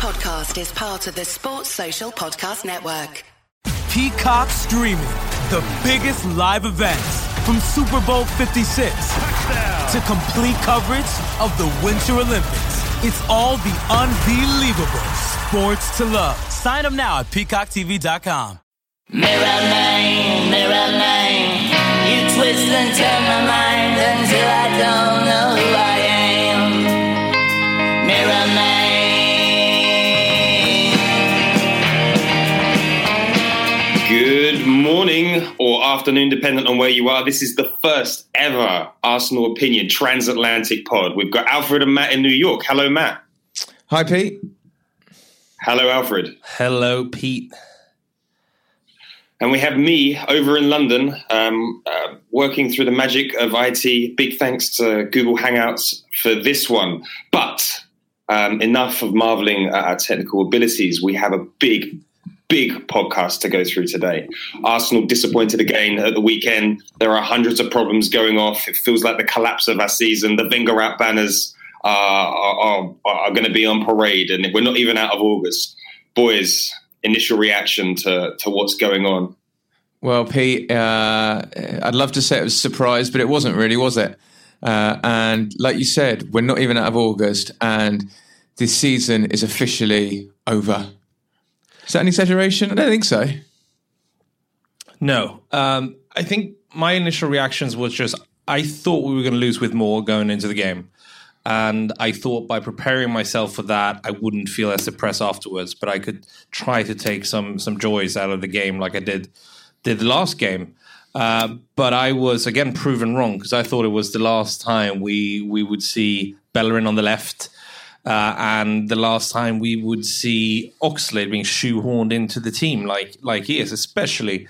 podcast is part of the Sports Social Podcast Network. Peacock streaming the biggest live events from Super Bowl 56 to complete coverage of the Winter Olympics. It's all the unbelievable sports to love. Sign up now at peacocktv.com. Mirror man, mirror man, you twist and turn my mind until I don't morning or afternoon, depending on where you are. This is the first ever Arsenal Opinion transatlantic pod. We've got Alfred and Matt in New York. Hello, Matt. Hi, Pete. Hello, Alfred. Hello, Pete. And we have me over in London um, uh, working through the magic of IT. Big thanks to Google Hangouts for this one. But um, enough of marveling at our technical abilities. We have a big, big podcast to go through today. Arsenal disappointed again at the weekend. There are hundreds of problems going off. It feels like the collapse of our season. The Wenger out banners uh, are, are, are going to be on parade, and we're not even out of August. Boys, initial reaction to, to what's going on? Well, Pete, uh, I'd love to say it was a surprise, but it wasn't really, was it? Uh, and like you said, we're not even out of August, and this season is officially over. Is that an exaggeration? I don't think so. No, um, I think my initial reactions was just I thought we were going to lose with more going into the game, and I thought by preparing myself for that, I wouldn't feel as depressed afterwards. But I could try to take some some joys out of the game, like I did did the last game. Uh, but I was again proven wrong because I thought it was the last time we we would see Bellerin on the left. Uh, and the last time we would see Oxlade being shoehorned into the team like like he is, especially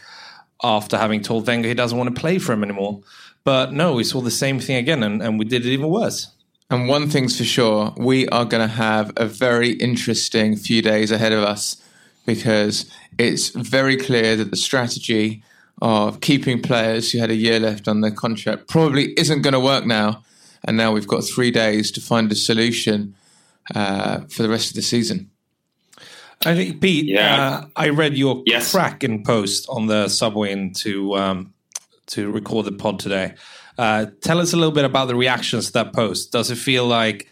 after having told Wenger he doesn't want to play for him anymore. But no, we saw the same thing again, and, and we did it even worse. And one thing's for sure, we are going to have a very interesting few days ahead of us because it's very clear that the strategy of keeping players who had a year left on their contract probably isn't going to work now. And now we've got three days to find a solution uh, for the rest of the season. I think, Pete, Yeah. uh, I read your Yes. cracking post on the subway into um, to record the pod today. Uh, tell us a little bit about the reactions to that post. Does it feel like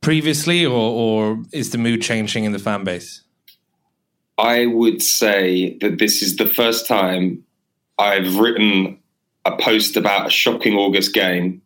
previously, or, or is the mood changing in the fan base? I would say that this is the first time I've written a post about a shocking August game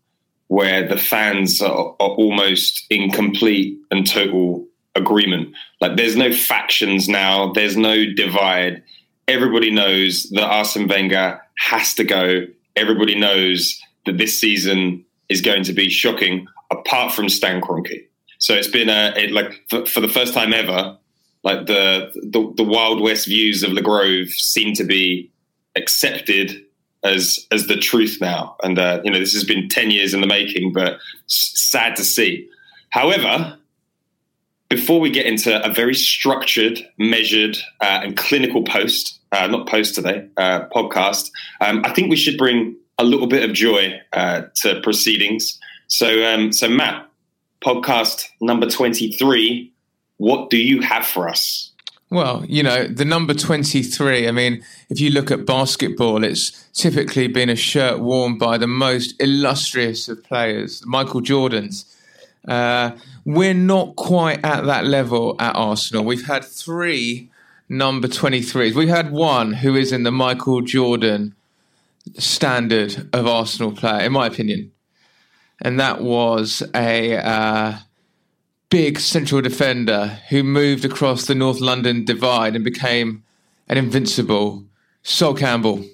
where the fans are, are almost in complete and total agreement. Like there's no factions now, there's no divide. Everybody knows that Arsene Wenger has to go. Everybody knows that this season is going to be shocking, apart from Stan Kroenke. So it's been a it, like for, for the first time ever, like the, the the Wild West views of Le Grove seem to be accepted as as the truth now. And uh, you know this has been ten years in the making, but sad to see. However, before we get into a very structured, measured, uh, and clinical post, uh, not post today, uh, podcast, um, I think we should bring a little bit of joy uh, to proceedings. So, um, so Matt, podcast number twenty-three. What do you have for us? Well, you know, the number 23, I mean, if you look at basketball, it's typically been a shirt worn by the most illustrious of players, Michael Jordan's. Uh, we're not quite at that level at Arsenal. We've had three number 23s. We've had one who is in the Michael Jordan standard of Arsenal player, in my opinion. And that was a. Uh, big central defender who moved across the North London divide and became an invincible Sol Campbell.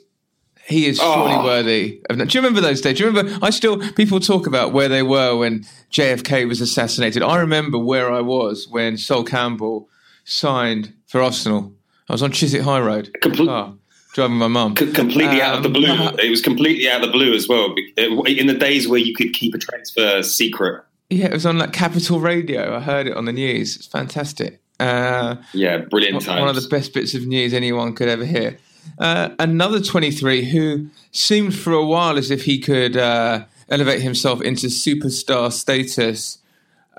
He is surely Oh. worthy of. Do you remember those days? Do you remember? I still people talk about where they were when JFK was assassinated. I remember where I was when Sol Campbell signed for Arsenal. I was on Chiswick High Road, Comple- oh, driving my mum. C- completely out of the Um, blue. uh, it was completely out of the blue as well. In the days where you could keep a transfer secret. Yeah, it was on like Capital Radio. I heard it on the news. It's fantastic. Uh, Yeah, brilliant times. one of the best bits of news anyone could ever hear. Uh, another 23 who seemed for a while as if he could uh, elevate himself into superstar status.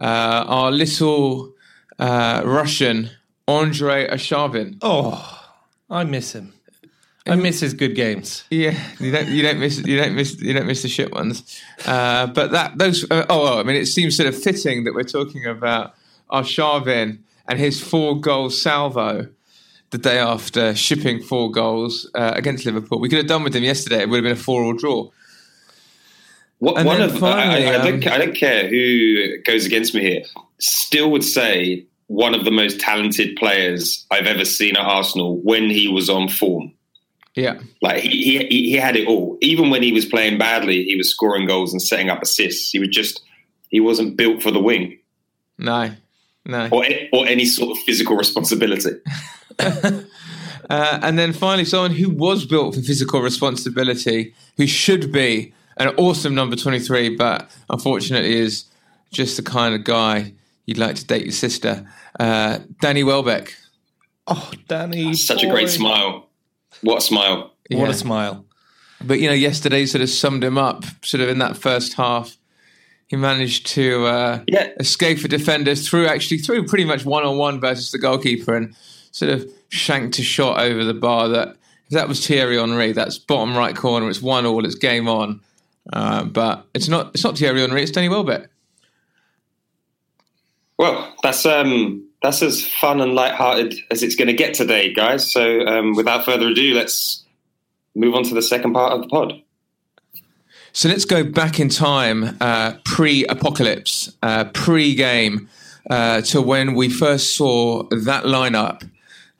Uh, our little uh, Russian Andrei Arshavin. Oh, I miss him. I miss his good games. Yeah, you don't you don't miss you don't miss you don't miss the shit ones. Uh, but that those uh, oh, oh I mean it seems sort of fitting that we're talking about Arshavin and his four goal salvo the day after shipping four goals uh, against Liverpool. We could have done with him yesterday. It would have been a four-all draw. What, And one of finally, I, I, um, don't, I don't care who goes against me here. Still would say one of the most talented players I've ever seen at Arsenal when he was on form. Yeah, Like he, he he had it all. Even when he was playing badly, he was scoring goals and setting up assists. He was just he wasn't built for the wing no, no. or or any sort of physical responsibility. Uh, and then finally, someone who was built for physical responsibility, who should be an awesome number 23, but unfortunately is just the kind of guy you'd like to date your sister, uh, Danny Welbeck. Oh, Danny. Such a great smile. What a smile! What a smile. But, you know, yesterday sort of summed him up, sort of in that first half. He managed to uh, Yeah. escape for defenders through actually through pretty much one on one versus the goalkeeper and sort of shanked a shot over the bar that if that was Thierry Henry. That's bottom right corner. It's one all. It's game on. Uh, but it's not. It's not Thierry Henry. It's Danny Welbeck. Well, that's um that's as fun and light-hearted as it's going to get today, guys. So, um, without further ado, let's move on to the second part of the pod. So let's go back in time, uh, pre-apocalypse, uh, pre-game, uh, to when we first saw that lineup.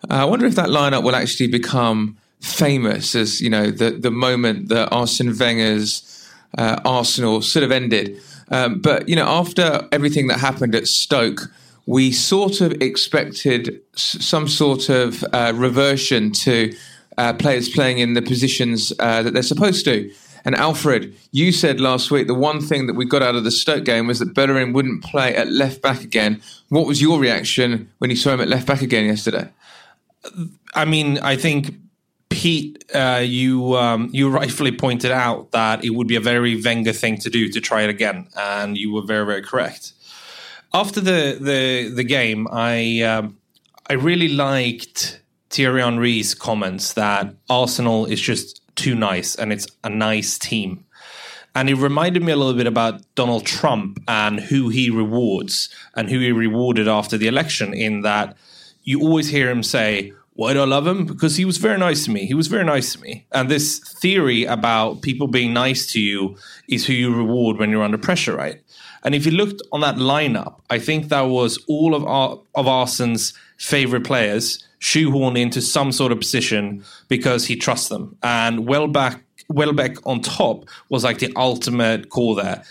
I wonder if that lineup will actually become famous as you know the the moment that Arsene Wenger's uh, Arsenal sort of ended. Um, but you know, after everything that happened at Stoke, we sort of expected some sort of uh, reversion to uh, players playing in the positions uh, that they're supposed to. And Alfred, you said last week the one thing that we got out of the Stoke game was that Bellerin wouldn't play at left back again. What was your reaction when you saw him at left back again yesterday? I mean, I think Pete, uh, you um, you rightfully pointed out that it would be a very Wenger thing to do to try it again, and you were very very correct. After the the the game, I um, I really liked Thierry Henry's comments that Arsenal is just too nice and it's a nice team. And it reminded me a little bit about Donald Trump and who he rewards and who he rewarded after the election, in that you always hear him say, Why do I love him? Because he was very nice to me. He was very nice to me. And this theory about people being nice to you is who you reward when you're under pressure, right? And if you looked on that lineup, I think that was all of Ar- of Arsene's favorite players shoehorned into some sort of position because he trusts them. And Welbeck, Welbeck on top was like the ultimate call there.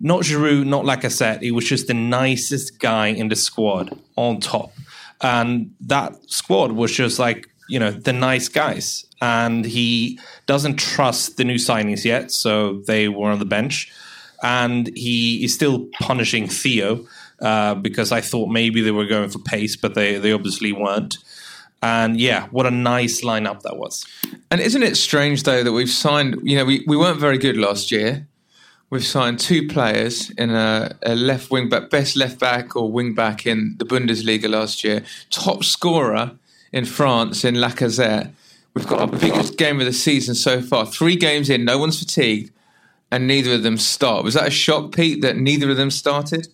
Not Giroud, not Lacazette. He was just the nicest guy in the squad on top. And that squad was just like, you know, the nice guys. And he doesn't trust the new signings yet. So they were on the bench. And he is still punishing Theo uh, because I thought maybe they were going for pace, but they, they obviously weren't. And yeah, what a nice lineup that was. And isn't it strange though that we've signed? You know, we, we weren't very good last year. We've signed two players in a, a left wing back, best left back or wing back in the Bundesliga last year, top scorer in France in Lacazette. We've got our biggest game of the season so far. Three games in, no one's fatigued, and neither of them start. Was that a shock, Pete, that neither of them started?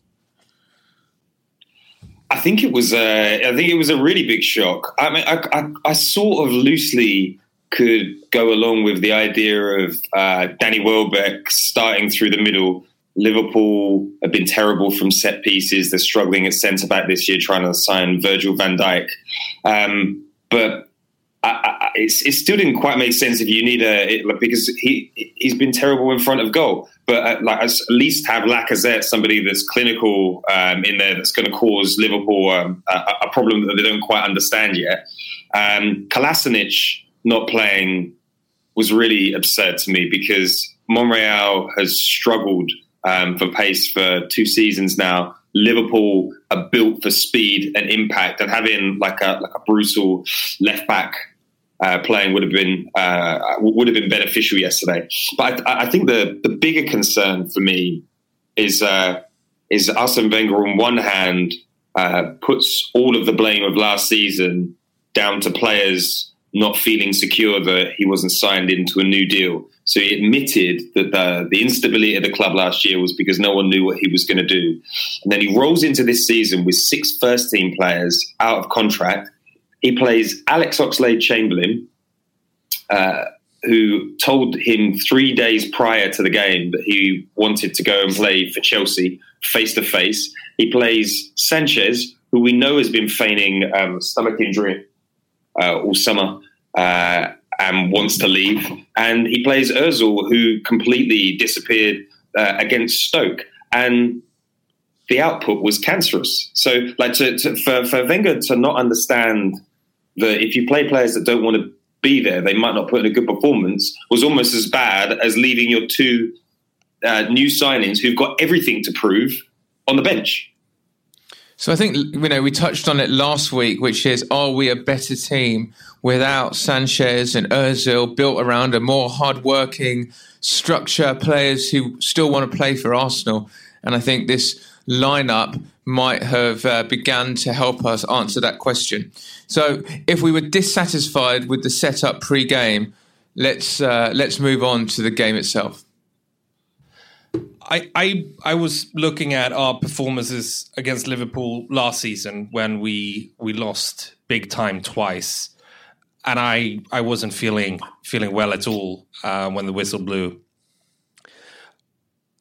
I think it was a, I think it was a really big shock. I mean, I, I, I sort of loosely could go along with the idea of uh, Danny Welbeck starting through the middle. Liverpool have been terrible from set pieces. They're struggling at centre back this year, trying to sign Virgil van Dijk. Um, but I, I, it still didn't quite make sense if you need a it, because he he's been terrible in front of goal. But uh, like at least have Lacazette, somebody that's clinical um, in there, that's going to cause Liverpool um, a, a problem that they don't quite understand yet. Um, not playing was really absurd to me because Monreal has struggled um, for pace for two seasons now. Liverpool are built for speed and impact, and having like a like a brutal left back uh, playing would have been uh, would have been beneficial yesterday. But I, I think the the bigger concern for me is uh, is Arsene Wenger on one hand uh, puts all of the blame of last season down to players not feeling secure that he wasn't signed into a new deal. So he admitted that the, the instability of the club last year was because no one knew what he was going to do. And then he rolls into this season with six first team players out of contract. He plays Alex Oxlade Chamberlain, uh, who told him three days prior to the game that he wanted to go and play for Chelsea face to face. He plays Sanchez, who we know has been feigning um, stomach injury uh, all summer uh, and wants to leave. And he plays Ozil, who completely disappeared uh, against Stoke. And the output was cancerous. So, like, to, to, for, for Wenger to not understand that if you play players that don't want to be there, they might not put in a good performance, was almost as bad as leaving your two uh, new signings who've got everything to prove on the bench. So I think you know we touched on it last week, which is are we a better team without Sanchez and Özil built around a more hard-working structure, players who still want to play for Arsenal? And I think this lineup might have uh, begun to help us answer that question. So if we were dissatisfied with the setup pre-game, let's uh, let's move on to the game itself. I, I I was looking at our performances against Liverpool last season when we we lost big time twice, and I I wasn't feeling feeling well at all uh, when the whistle blew.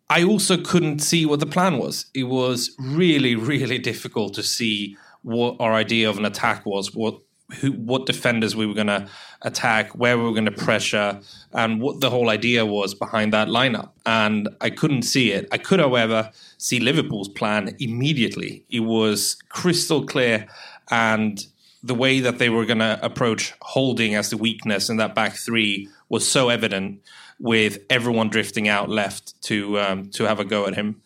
I also couldn't see what the plan was. It was really really difficult to see what our idea of an attack was, what who, what defenders we were going to attack, where we were going to pressure, and what the whole idea was behind that lineup. And I couldn't see it. I could, however, see Liverpool's plan immediately. It was crystal clear, and the way that they were going to approach holding as the weakness in that back three was so evident, with everyone drifting out left to um, to have a go at him.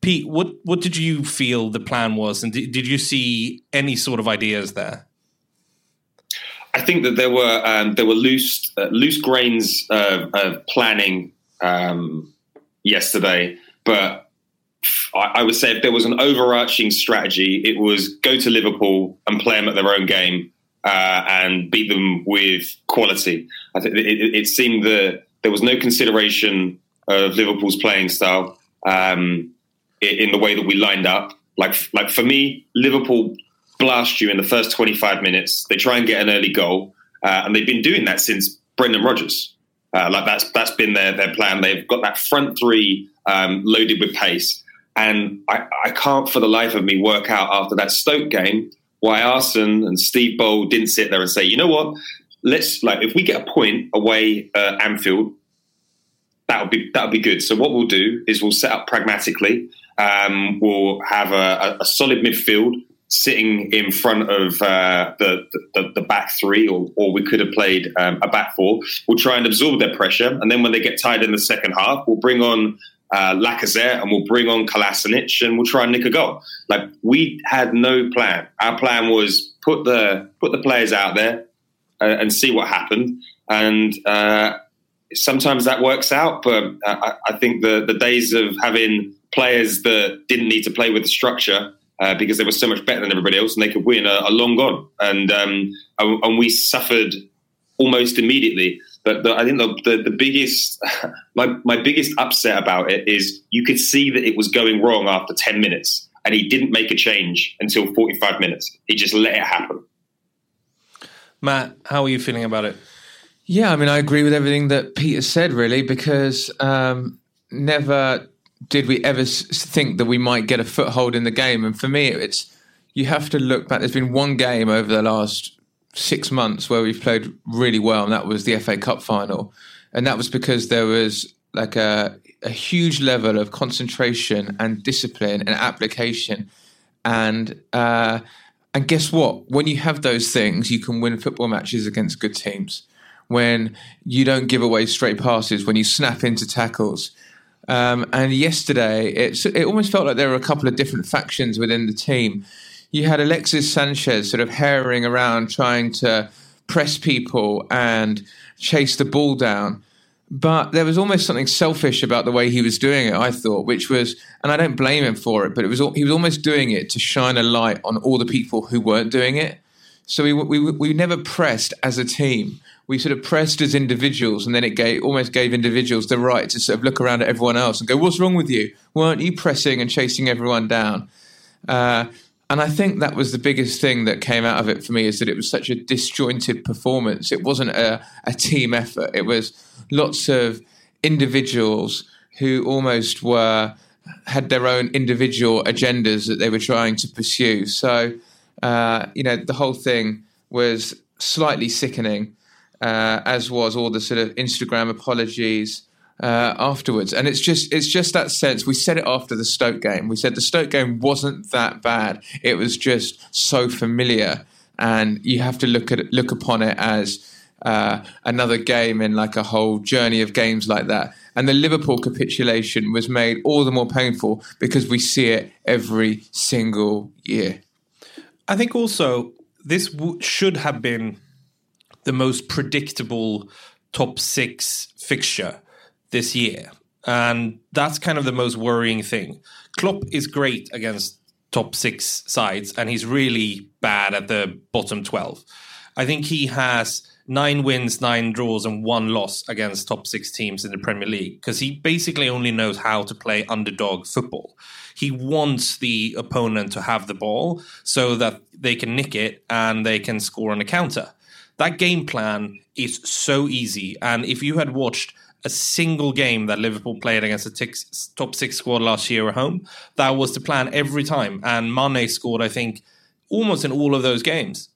Pete, what what did you feel the plan was, and did, did you see any sort of ideas there? I think that there were um, there were loose uh, loose grains of, of planning um, yesterday, but I, I, would say if there was an overarching strategy, it was go to Liverpool and play them at their own game uh, and beat them with quality. I think it, it, it, seemed that there was no consideration of Liverpool's playing style um, in the way that we lined up. Like like for me, Liverpool blast you in the first 25 minutes. They try and get an early goal, uh, and they've been doing that since Brendan Rodgers. Uh, like that's that's been their their plan. They've got that front three um, loaded with pace, and I, I can't for the life of me work out after that Stoke game why Arsene and Steve Bould didn't sit there and say, you know what, let's like if we get a point away at Anfield, that would be that would be good. So what we'll do is we'll set up pragmatically. Um, we'll have a, a solid midfield sitting in front of uh, the, the, the back three, or, or we could have played um, a back four. We'll try and absorb their pressure, and then when they get tired in the second half, we'll bring on uh, Lacazette and we'll bring on Kolasinac and we'll try and nick a goal. Like we had no plan. Our plan was put the put the players out there uh, and see what happened. And uh, sometimes that works out, but I, I think the the days of having players that didn't need to play with the structure uh, because they were so much better than everybody else and they could win a, a long gone. And, um, and we suffered almost immediately. But the, I think the, the, the, biggest, my, my biggest upset about it is you could see that it was going wrong after 10 minutes and he didn't make a change until 45 minutes. He just let it happen. Matt, how are you feeling about it? Yeah, I mean, I agree with everything that Peter said, really, because um, never did we ever think that we might get a foothold in the game? And for me, it's you have to look back. There's been one game over the last six months where we've played really well, and that was the FA Cup final, and that was because there was like a, a huge level of concentration and discipline and application, and uh, and guess what? When you have those things, you can win football matches against good teams. When you don't give away straight passes, when you snap into tackles, um, and yesterday, it, it almost felt like there were a couple of different factions within the team. You had Alexis Sanchez sort of herring around trying to press people and chase the ball down. But there was almost something selfish about the way he was doing it. I thought, which was, and I don't blame him for it, but it was he was almost doing it to shine a light on all the people who weren't doing it. So we we we never pressed as a team. We sort of pressed as individuals, and then it gave almost gave individuals the right to sort of look around at everyone else and go, "What's wrong with you? Weren't you pressing and chasing everyone down?" Uh, and I think that was the biggest thing that came out of it for me is that it was such a disjointed performance. It wasn't a, a team effort. It was lots of individuals who almost were had their own individual agendas that they were trying to pursue. So, uh, you know, the whole thing was slightly sickening, uh, as was all the sort of Instagram apologies uh, afterwards. And it's just it's just that sense. We said it after the Stoke game. We said the Stoke game wasn't that bad. It was just so familiar, and you have to look at look upon it as uh, another game in like a whole journey of games like that. And the Liverpool capitulation was made all the more painful because we see it every single year. I think also this w- should have been the most predictable top six fixture this year. And that's kind of the most worrying thing. Klopp is great against top six sides, and he's really bad at the bottom 12. I think he has nine wins, nine draws, and one loss against top six teams in the Premier League because he basically only knows how to play underdog football. He wants the opponent to have the ball so that they can nick it and they can score on a counter. That game plan is so easy. And if you had watched a single game that Liverpool played against a top six squad last year at home. That was the plan every time. And Mane scored, I think, almost in all of those games.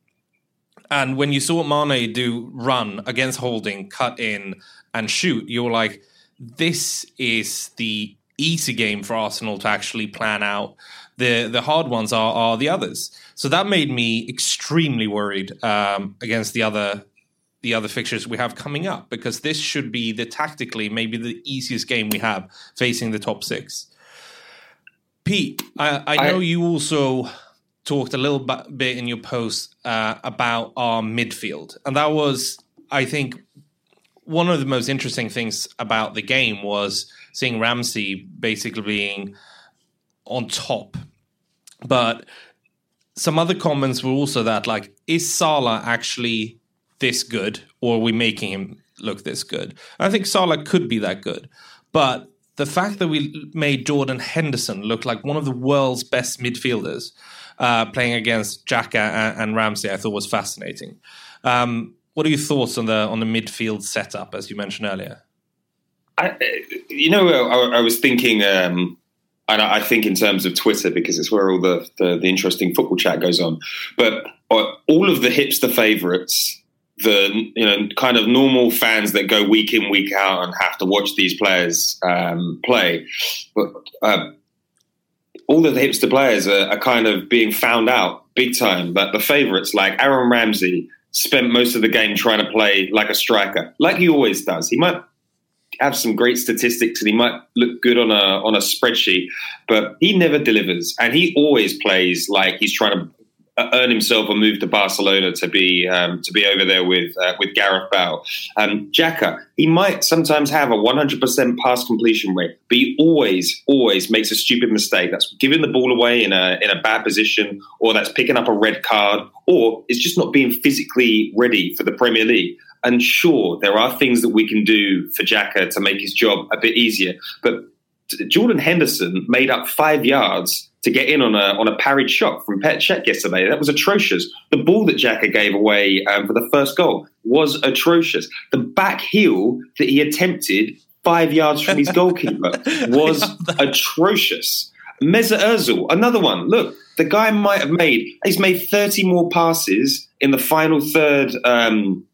And when you saw Mane do run against Holding, cut in, and shoot, you're like, this is the easy game for Arsenal to actually plan out. The the hard ones are are the others. So that made me extremely worried um, against the other the other fixtures we have coming up because this should be the tactically maybe the easiest game we have facing the top six. Pete, I, I know I, you also talked a little bit in your post uh, about our midfield, and that was, I think, one of the most interesting things about the game was seeing Ramsey basically being on top, but some other comments were also that like, is Salah actually this good or are we making him look this good? I think Salah could be that good. But the fact that we made Jordan Henderson look like one of the world's best midfielders uh, playing against Xhaka and, and, Ramsey, I thought was fascinating. Um, what are your thoughts on the on the midfield setup, as you mentioned earlier? I, you know, I, I was thinking, um, and I think in terms of Twitter because it's where all the, the, the interesting football chat goes on. But uh, all of the hipster favourites the you know kind of normal fans that go week in week out and have to watch these players um, play, but uh, all the hipster players are, are, kind of being found out big time. But the favourites like Aaron Ramsey spent most of the game trying to play like a striker, like he always does. He might have some great statistics and he might look good on a on a spreadsheet, but he never delivers. And he always plays like he's trying to earn himself a move to Barcelona to be um, to be over there with uh, with Gareth Bale. Um, Xhaka, he might sometimes have a 100% pass completion rate, but he always always makes a stupid mistake. That's giving the ball away in a in a bad position, or that's picking up a red card, or it's just not being physically ready for the Premier League. And sure, there are things that we can do for Xhaka to make his job a bit easier, but Jordan Henderson made up five yards to get in on a on a parried shot from Cech yesterday. That was atrocious. The ball that Xhaka gave away um, for the first goal was atrocious. The back heel that he attempted five yards from his goalkeeper was atrocious. Mesut Ozil, another one. Look, the guy might have made he's made thirty more passes in the final third. Um,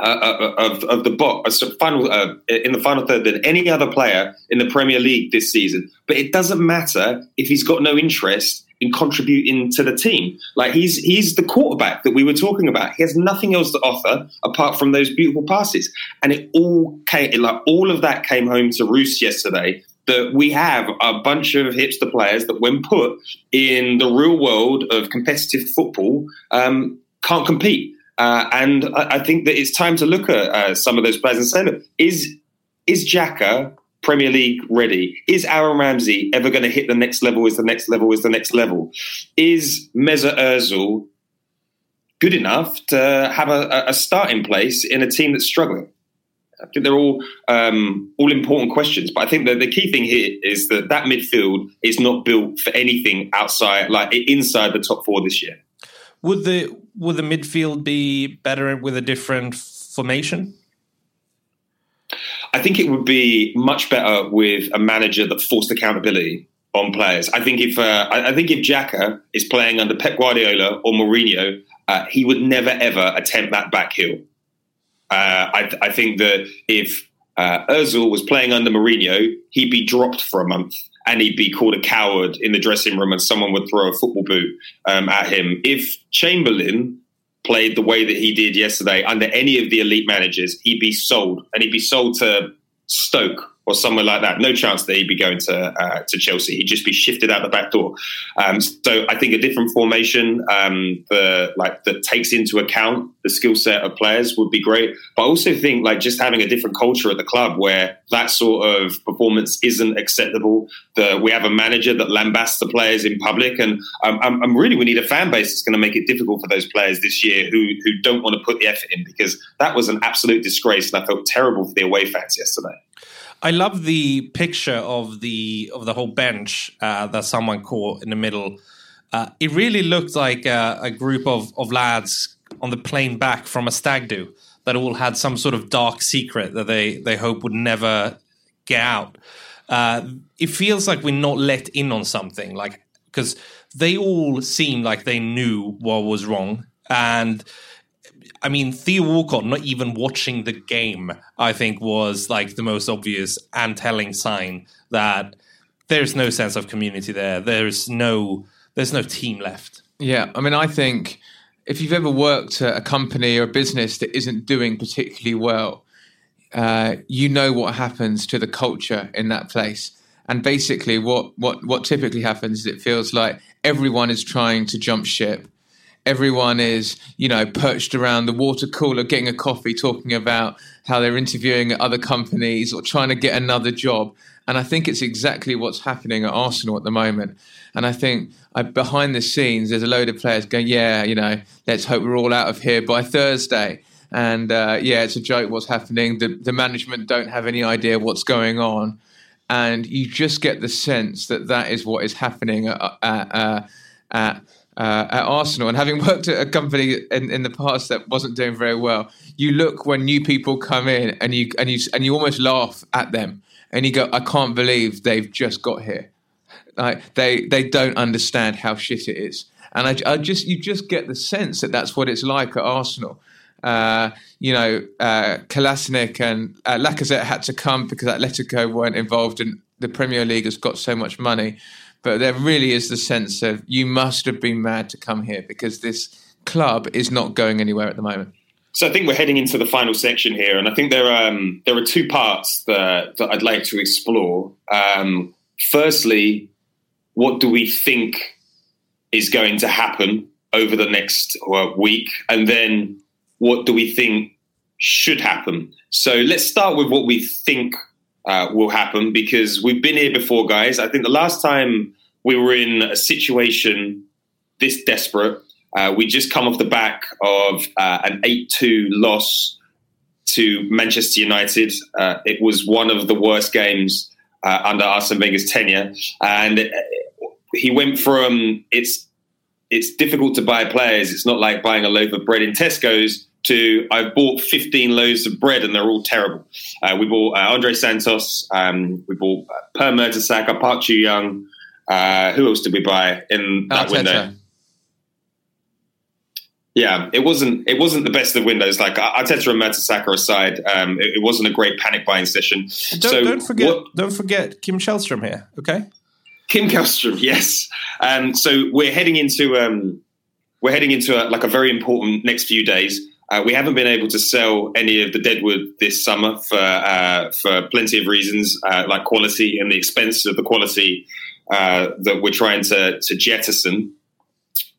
uh, uh, of, of the box, uh, final uh, in the final third than any other player in the Premier League this season. But it doesn't matter if he's got no interest in contributing to the team. Like he's he's the quarterback that we were talking about. He has nothing else to offer apart from those beautiful passes. And it all came like all of that came home to roost yesterday. That we have a bunch of hipster players that, when put in the real world of competitive football, um, can't compete. Uh, and I, I, think that it's time to look at uh, some of those players and say, look, is is Xhaka Premier League ready? Is Aaron Ramsey ever going to hit the next level? Is the next level? Is the next level? Is Mesut Ozil good enough to have a, a starting place in a team that's struggling? I think they're all um, all important questions, but I think that the key thing here is that that midfield is not built for anything outside, like inside the top four this year. Would the would the midfield be better with a different formation? I think it would be much better with a manager that forced accountability on players. I think if uh, I, think if Xhaka is playing under Pep Guardiola or Mourinho, uh, he would never ever attempt that back heel. Uh, I, I, think that if uh, Özil was playing under Mourinho, he'd be dropped for a month and he'd be called a coward in the dressing room and someone would throw a football boot um, at him. If Chamberlain played the way that he did yesterday under any of the elite managers, he'd be sold and he'd be sold to Stoke or somewhere like that. No chance that he'd be going to uh, to Chelsea. He'd just be shifted out the back door. Um, so I think a different formation um, the, like that takes into account the skill set of players would be great. But I also think like just having a different culture at the club where that sort of performance isn't acceptable. The, we have a manager that lambasts the players in public, and um, I'm, I'm really we need a fan base that's going to make it difficult for those players this year who who don't want to put the effort in because that was an absolute disgrace, and I felt terrible for the away fans yesterday. I love the picture of the of the whole bench uh, that someone caught in the middle. Uh, it really looked like a, a, group of, of lads on the plane back from a stag do that all had some sort of dark secret that they, they hope would never get out. Uh, it feels like we're not let in on something, like because they all seem like they knew what was wrong, and I mean, Theo Walcott not even watching the game, I think, was like the most obvious and telling sign that there's no sense of community there. There's no there's no team left. Yeah, I mean, I think if you've ever worked at a company or a business that isn't doing particularly well, uh, you know what happens to the culture in that place. And basically, what what what typically happens is it feels like everyone is trying to jump ship everyone is, you know, perched around the water cooler, getting a coffee, talking about how they're interviewing at other companies or trying to get another job. And I think it's exactly what's happening at Arsenal at the moment. And I think I, behind the scenes, there's a load of players going, yeah, you know, let's hope we're all out of here by Thursday. And uh, yeah, it's a joke what's happening. The, the management don't have any idea what's going on. And you just get the sense that that is what is happening at, at, uh, at uh, at Arsenal, and having worked at a company in, in the past that wasn't doing very well, you look when new people come in and you and you and you almost laugh at them, and you go, "I can't believe they've just got here." Like they they don't understand how shit it is, and I, I just you just get the sense that that's what it's like at Arsenal. Uh, you know, uh, and uh, Lacazette had to come because Atletico weren't involved, and the Premier League has got so much money. But there really is the sense of you must have been mad to come here because this club is not going anywhere at the moment. So I think we're heading into the final section here, and I think there are um, there are two parts that, that I'd like to explore. Um, firstly, what do we think is going to happen over the next uh, week, and then what do we think should happen? So let's start with what we think uh, will happen because we've been here before, guys. I think the last time we were in a situation this desperate, uh, we just come off the back of uh, an 8 2 loss to Manchester United. Uh, it was one of the worst games uh, under Arsene Wenger's tenure. And he went from it's it's difficult to buy players. It's not like buying a loaf of bread in Tesco's to I've bought 15 loaves of bread and they're all terrible. Uh, we bought uh, Andre Santos, um, we bought Per Mertesacker, Park Chu Young. Uh, who else did we buy in that Arteta. window? Yeah, it wasn't it wasn't the best of windows. Like Arteta and Mertesacker aside, um, it, it, wasn't a great panic buying session. Don't, so don't forget, what, don't forget Kim Källström here. Okay, Kim Källström, yes. Um, so we're heading into um, we're heading into a, like a very important next few days. Uh, we haven't been able to sell any of the Deadwood this summer for uh, for plenty of reasons, uh, like quality and the expense of the quality uh, that we're trying to, to jettison.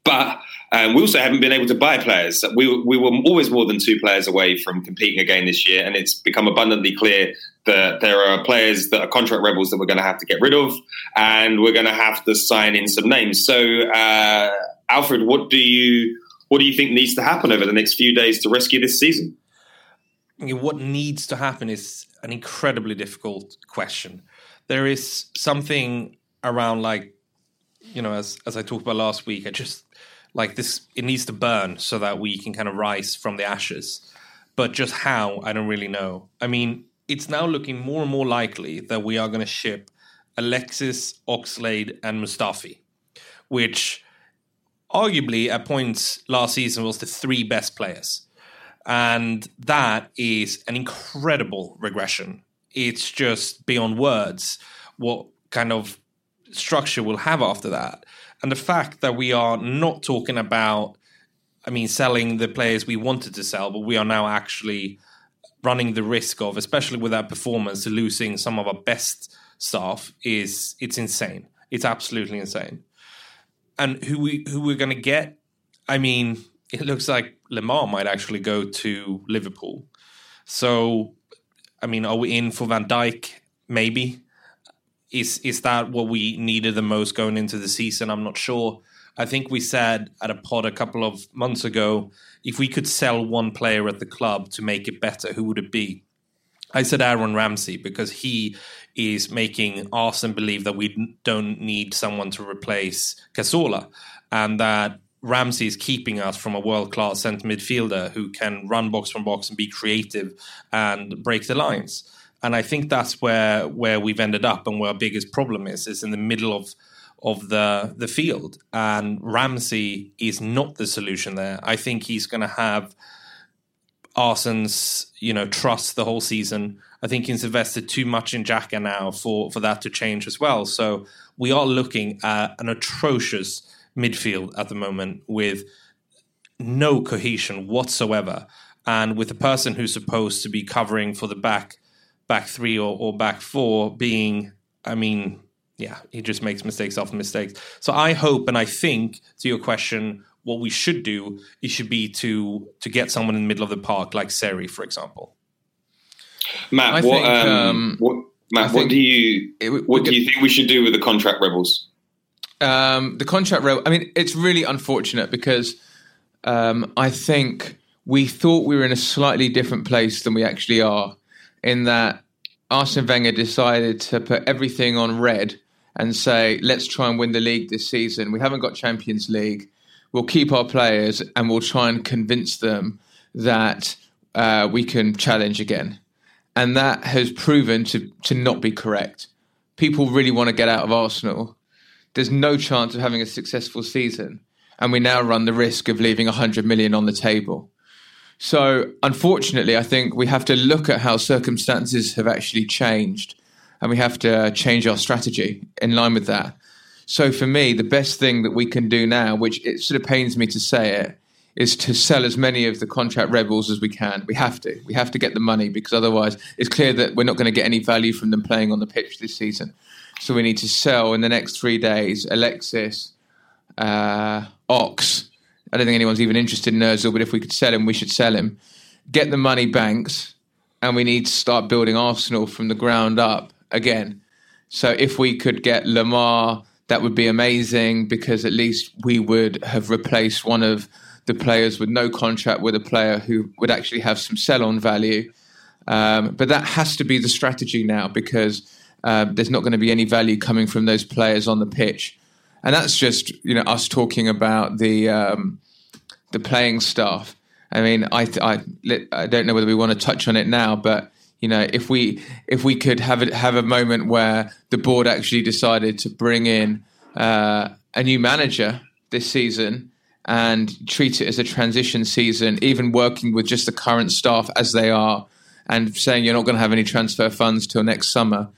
But And we also haven't been able to buy players. We, we were always more than two players away from competing again this year, and it's become abundantly clear that there are players that are contract rebels that we're going to have to get rid of, and we're going to have to sign in some names. So, uh, Alfred, what do you what do you think needs to happen over the next few days to rescue this season? What needs to happen is an incredibly difficult question. There is something around like you know, as as I talked about last week, I just like this. It needs to burn so that we can kind of rise from the ashes. But just how, I don't really know. I mean, it's now looking more and more likely that we are going to ship Alexis, Oxlade, and Mustafi, which arguably at points last season was the three best players. And that is an incredible regression. It's just beyond words what kind of structure we'll have after that. And the fact that we are not talking about, I mean, selling the players we wanted to sell, but we are now actually running the risk of, especially with that performance, losing some of our best staff is it's insane. It's absolutely insane. And who we who we're going to get? I mean, it looks like Lemar might actually go to Liverpool. So, I mean, are we in for Van Dijk? Maybe is is that what we needed the most going into the season? I'm not sure. I think we said at a pod a couple of months ago, if we could sell one player at the club to make it better, who would it be? I said Aaron Ramsey because he is making Arsenal believe that we don't need someone to replace Cazorla, and that Ramsey is keeping us from a world class centre midfielder who can run box from box and be creative and break the lines and I think that's where where we've ended up and where our biggest problem is is in the middle of of the the field and Ramsey is not the solution there. I think he's going to have Arsenal's you know trust the whole season. I think he's invested too much in Xhaka now for for that to change as well. So we are looking at an atrocious midfield at the moment with no cohesion whatsoever and with a person who's supposed to be covering for the back back three or, or back four being, I mean, yeah, he just makes mistakes after mistakes. So I hope and I think to your question, what we should do it should be to to get someone in the middle of the park like Seri, for example. Matt, I what, think, um, um, what Matt, what do you it, what do you think we should do with the contract rebels? Um, the contract rebel. I mean, it's really unfortunate because um, I think we thought we were in a slightly different place than we actually are in that Arsene Wenger decided to put everything on red and say, let's try and win the league this season. We haven't got Champions League. We'll keep our players and we'll try and convince them that uh, we can challenge again. And that has proven to, to not be correct. People really want to get out of Arsenal. There's no chance of having a successful season. And we now run the risk of leaving 100 million on the table. So, unfortunately, I think we have to look at how circumstances have actually changed and we have to change our strategy in line with that. So, for me, the best thing that we can do now, which it sort of pains me to say it, is to sell as many of the contract rebels as we can. We have to. We have to get the money because otherwise it's clear that we're not going to get any value from them playing on the pitch this season. So we need to sell in the next three days Alexis, uh, Ox, I don't think anyone's even interested in Özil, but if we could sell him, we should sell him. Get the money banks, and we need to start building Arsenal from the ground up again. So if we could get Lemar, that would be amazing because at least we would have replaced one of the players with no contract with a player who would actually have some sell on value. Um, but that has to be the strategy now because uh, there's not going to be any value coming from those players on the pitch and that's just you know us talking about the um, the playing staff. I mean, I, I I don't know whether we want to touch on it now, but you know, if we if we could have a, have a moment where the board actually decided to bring in uh, a new manager this season and treat it as a transition season, even working with just the current staff as they are, and saying you're not going to have any transfer funds till next summer,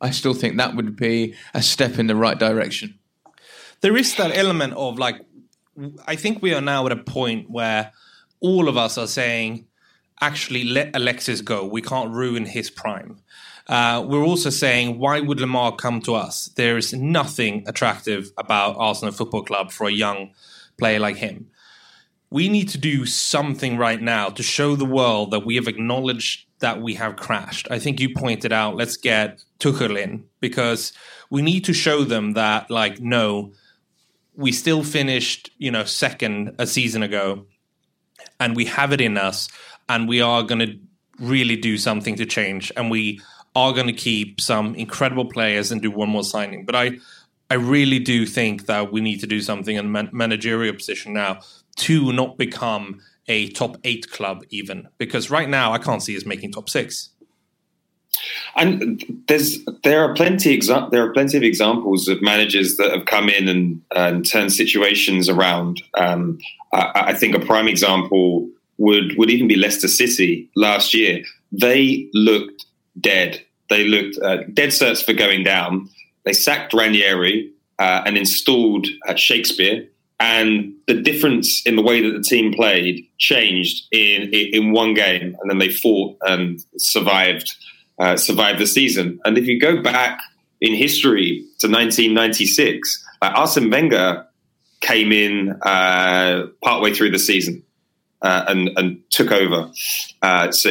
I still think that would be a step in the right direction there is that element of like I think we are now at a point where all of us are saying, actually, let Alexis go. We can't ruin his prime. Uh, we're also saying, why would Lemar come to us? There is nothing attractive about Arsenal Football Club for a young player like him. We need to do something right now to show the world that we have acknowledged that we have crashed. I think you pointed out, let's get Tuchel in because we need to show them that, like, no, we still finished, you know, second a season ago, and we have it in us, and we are going to really do something to change, and we are going to keep some incredible players and do one more signing. But I, I really do think that we need to do something in man- managerial position now to not become a top eight club, even because right now I can't see us making top six. And there's there are plenty exa- there are plenty of examples of managers that have come in and, and turned situations around. Um, I, I, think a prime example would would even be Leicester City last year. They looked dead. They looked uh, dead certs for going down. They sacked Ranieri uh, and installed uh, Shakespeare, and the difference in the way that the team played changed in in one game, and then they fought and survived uh, survived the season. And if you go back in history to 1996, uh, Arsene Wenger came in uh, partway through the season uh, and, and took over. Uh, so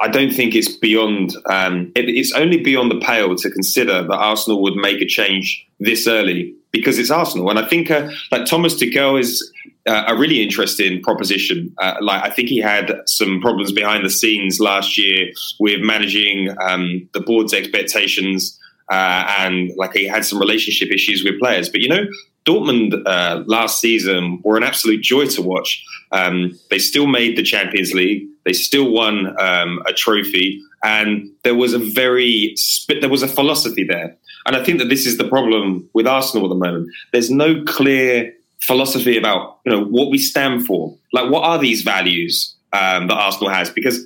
I don't think it's beyond. Um, it, it's only beyond the pale to consider that Arsenal would make a change this early because it's Arsenal. And I think uh, like Thomas Tuchel is a really interesting proposition. Uh, like I think he had some problems behind the scenes last year with managing um, the board's expectations, uh, and like he had some relationship issues with players. But you know, Dortmund uh, last season were an absolute joy to watch. Um, they still made the Champions League. They still won um, a trophy, and there was a very there was a philosophy there. And I think that this is the problem with Arsenal at the moment. There's no clear philosophy about you know what we stand for. Like, what are these values um, that Arsenal has? Because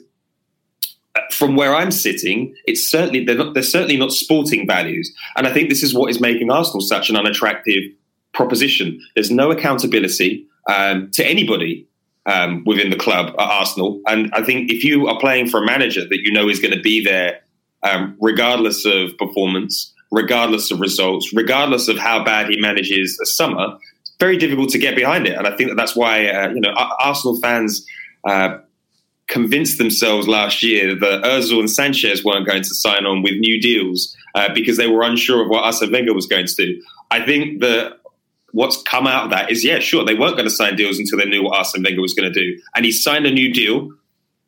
uh, from where I'm sitting, it's certainly they're not they're certainly not sporting values, and I think this is what is making Arsenal such an unattractive proposition. There's no accountability um, to anybody um, within the club at Arsenal, and I think if you are playing for a manager that you know is going to be there um, regardless of performance, regardless of results, regardless of how bad he manages a summer, very difficult to get behind it. And I think that that's why uh, you know Arsenal fans uh, convinced themselves last year that Özil and Sanchez weren't going to sign on with new deals uh, because they were unsure of what Arsene Wenger was going to do. I think that what's come out of that is yeah, sure, they weren't going to sign deals until they knew what Arsene Wenger was going to do, and he signed a new deal,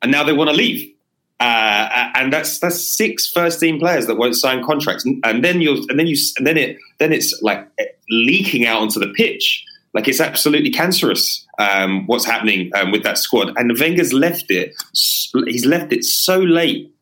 and now they want to leave. Uh, and that's that's six first team players that won't sign contracts, and, then you and then you and then it then it's like leaking out onto the pitch, like it's absolutely cancerous. Um, what's happening um, with that squad? And Wenger's left it. He's left it so late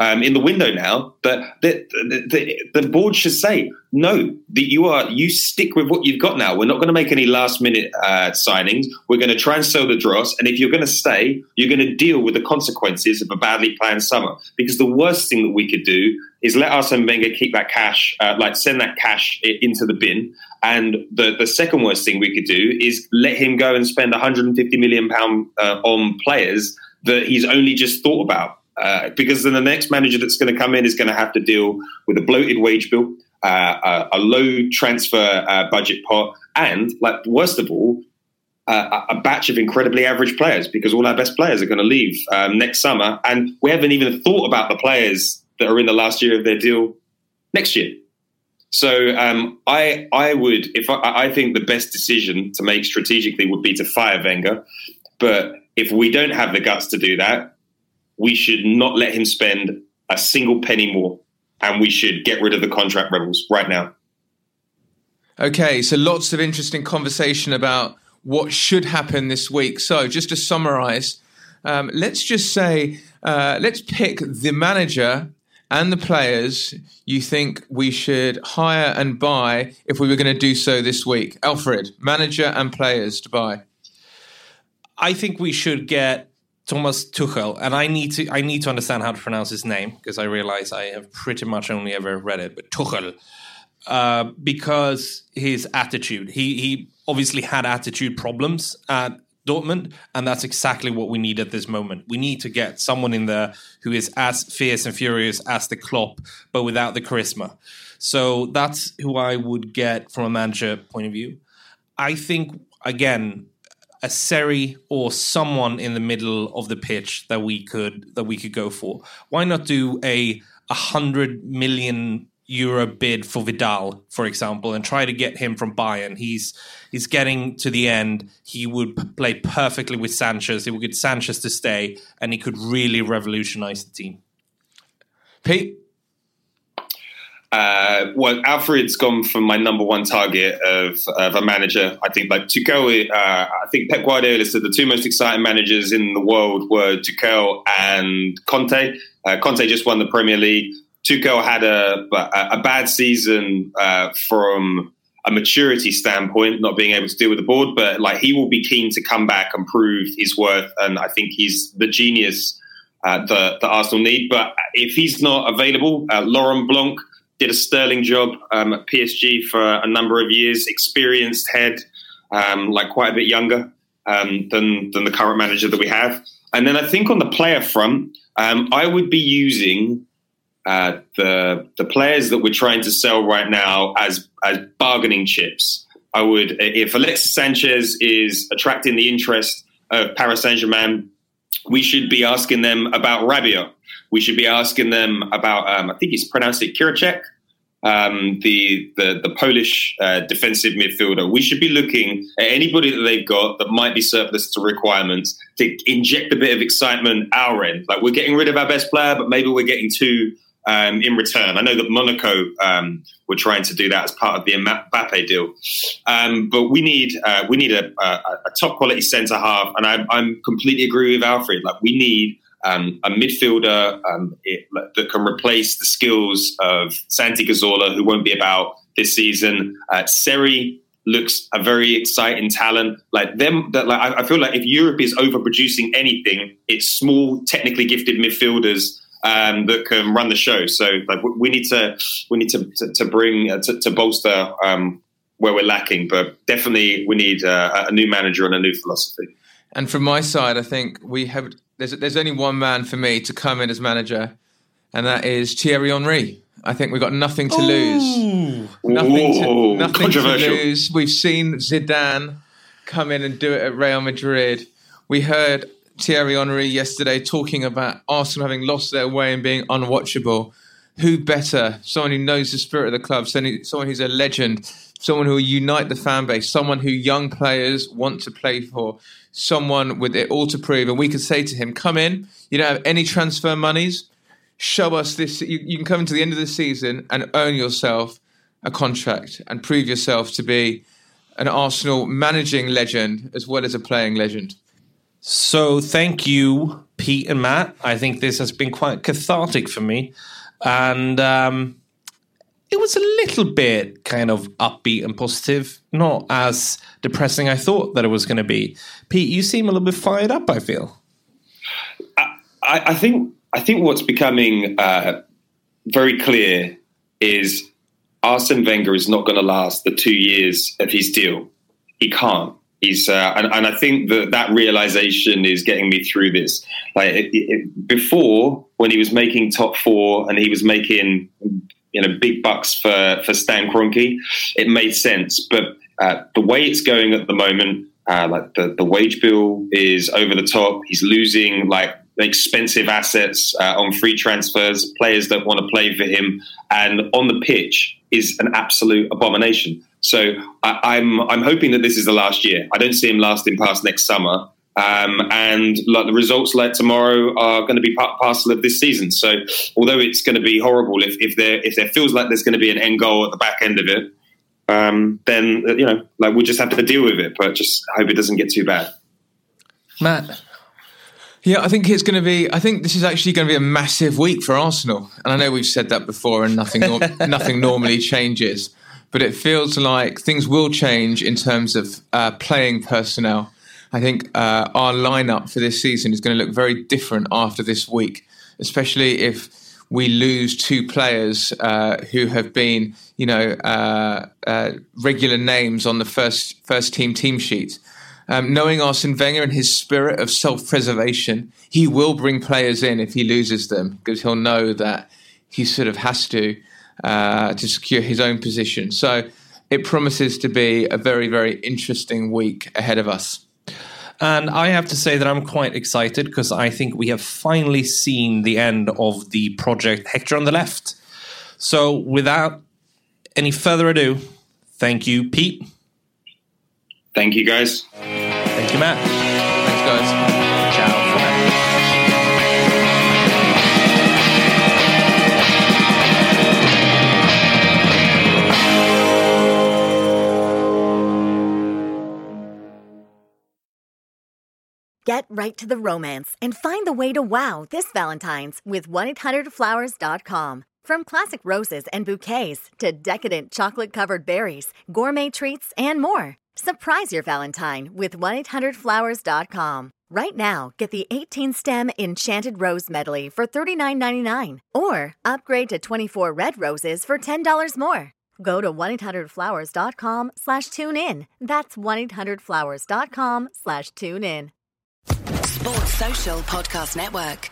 um, in the window now that the, the, the, board should say no that you are you stick with what you've got now. We're not going to make any last minute uh, signings. We're going to try and sell the dross. And if you're going to stay you're going to deal with the consequences of a badly planned summer. Because the worst thing that we could do is let Arsene Wenger keep that cash uh, like send that cash into the bin. And the, the second worst thing we could do is let him go and spend 150 million pound uh, on players that he's only just thought about uh, because then the next manager that's going to come in is going to have to deal with a bloated wage bill, uh, a, a, low transfer uh, budget pot, and like worst of all, a batch of incredibly average players because all our best players are going to leave um, next summer, and we haven't even thought about the players that are in the last year of their deal next year. So um, I I would if I, I think the best decision to make strategically would be to fire Wenger, but if we don't have the guts to do that, we should not let him spend a single penny more, and we should get rid of the contract rebels right now. Okay, so lots of interesting conversation about what should happen this week. So, just to summarize, um, let's just say, uh, let's pick the manager and the players you think we should hire and buy if we were going to do so this week. Alfred, manager and players to buy. I think we should get Thomas Tuchel, and I need to I need to understand how to pronounce his name because I realize I have pretty much only ever read it, but Tuchel, uh, because his attitude. He he obviously had attitude problems at Dortmund, and that's exactly what we need at this moment. We need to get someone in there who is as fierce and furious as the Klopp, but without the charisma. So that's who I would get from a manager point of view. I think again, a Seri or someone in the middle of the pitch that we could that we could go for. Why not do a a hundred million euro bid for Vidal, for example, and try to get him from Bayern? He's he's getting to the end. He would play perfectly with Sanchez. He would get Sanchez to stay, and he could really revolutionize the team. Pete, Uh, well, Alfred's gone from my number one target of, of a manager. I think like Tuchel. Uh, I think Pep Guardiola said the two most exciting managers in the world were Tuchel and Conte. Uh, Conte just won the Premier League. Tuchel had a a, a bad season uh, from a maturity standpoint, not being able to deal with the board, but like he will be keen to come back and prove his worth. And I think he's the genius uh, that, Arsenal need. But if he's not available, uh, Laurent Blanc did a sterling job um, at PSG for a number of years, experienced head, um, like quite a bit younger um, than than the current manager that we have. And then I think on the player front, um, I would be using uh, the the players that we're trying to sell right now as as bargaining chips. I would if Alexis Sanchez is attracting the interest of Paris Saint Germain, we should be asking them about Rabiot. We should be asking them about um, I think he's pronounced it Kiricek, um, the, the the Polish uh, defensive midfielder. We should be looking at anybody that they've got that might be surplus to requirements to inject a bit of excitement our end. Like we're getting rid of our best player, but maybe we're getting two um, in return. I know that Monaco um, were trying to do that as part of the Mbappe deal, um, but we need uh, we need a, a, a top quality centre half, and I, I'm completely agree with Alfred. Like we need um, a midfielder um, it, that can replace the skills of Santi Cazorla, who won't be about this season. Uh, Seri looks a very exciting talent. Like them, that like I feel like if Europe is overproducing anything, it's small, technically gifted midfielders um, that can run the show. So like we need to we need to to, to bring uh, to, to, bolster um, where we're lacking, but definitely we need uh, a new manager and a new philosophy. And from my side, I think we have there's there's only one man for me to come in as manager, and that is Thierry Henry. I think we've got nothing to lose. Nothing, to, nothing to lose. We've seen Zidane come in and do it at Real Madrid. We heard Thierry Henry yesterday talking about Arsenal having lost their way and being unwatchable. Who better? Someone who knows the spirit of the club, someone who's a legend, someone who will unite the fan base, someone who young players want to play for, someone with it all to prove. And we could say to him, come in, you don't have any transfer monies, show us this. You, you can come into the end of the season and earn yourself a contract and prove yourself to be an Arsenal managing legend as well as a playing legend. So thank you, Pete and Matt. I think this has been quite cathartic for me. And um, it was a little bit kind of upbeat and positive, not as depressing I thought that it was going to be. Pete, you seem a little bit fired up. I feel. I, I think I think what's becoming uh, very clear is Arsene Wenger is not going to last the two years of his deal. He can't. He's uh, and, and I think that that realization is getting me through this. Like it, it, before, when he was making top four and he was making you know big bucks for for Stan Kroenke, it made sense. But uh, the way it's going at the moment, uh, like the the wage bill is over the top. He's losing like expensive assets uh, on free transfers. Players don't want to play for him, and on the pitch is an absolute abomination. So I, I'm I'm hoping that this is the last year. I don't see him lasting past next summer. Um, and like the results like tomorrow are going to be part parcel of this season. So although it's going to be horrible if, if there if there feels like there's going to be an end goal at the back end of it, um, then you know like we'll just have to deal with it. But just hope it doesn't get too bad. Matt. Yeah, I think it's going to be. I think this is actually going to be a massive week for Arsenal, and I know we've said that before, and nothing nothing normally changes, but it feels like things will change in terms of uh, playing personnel. I think uh, our lineup for this season is going to look very different after this week, especially if we lose two players uh, who have been, you know, uh, uh, regular names on the first first team team sheet. Um, knowing Arsene Wenger and his spirit of self preservation, he will bring players in if he loses them because he'll know that he sort of has to uh, to secure his own position. So it promises to be a very, very interesting week ahead of us. And I have to say that I'm quite excited because I think we have finally seen the end of the project Hector on the left. So, without any further ado, thank you, Pete. Thank you, guys. Thank you, Matt. Thanks, guys. Ciao. Get right to the romance and find the way to wow this Valentine's with 1-800-Flowers.com. From classic roses and bouquets to decadent chocolate-covered berries, gourmet treats, and more. Surprise your Valentine with 1-800-Flowers.com. Right now, get the 18-stem Enchanted Rose Medley for $39.99 or upgrade to 24 red roses for $10 more. Go to 1-800-Flowers.com slash tune in. That's 1-800-Flowers.com slash tune in. Sports Social Podcast Network.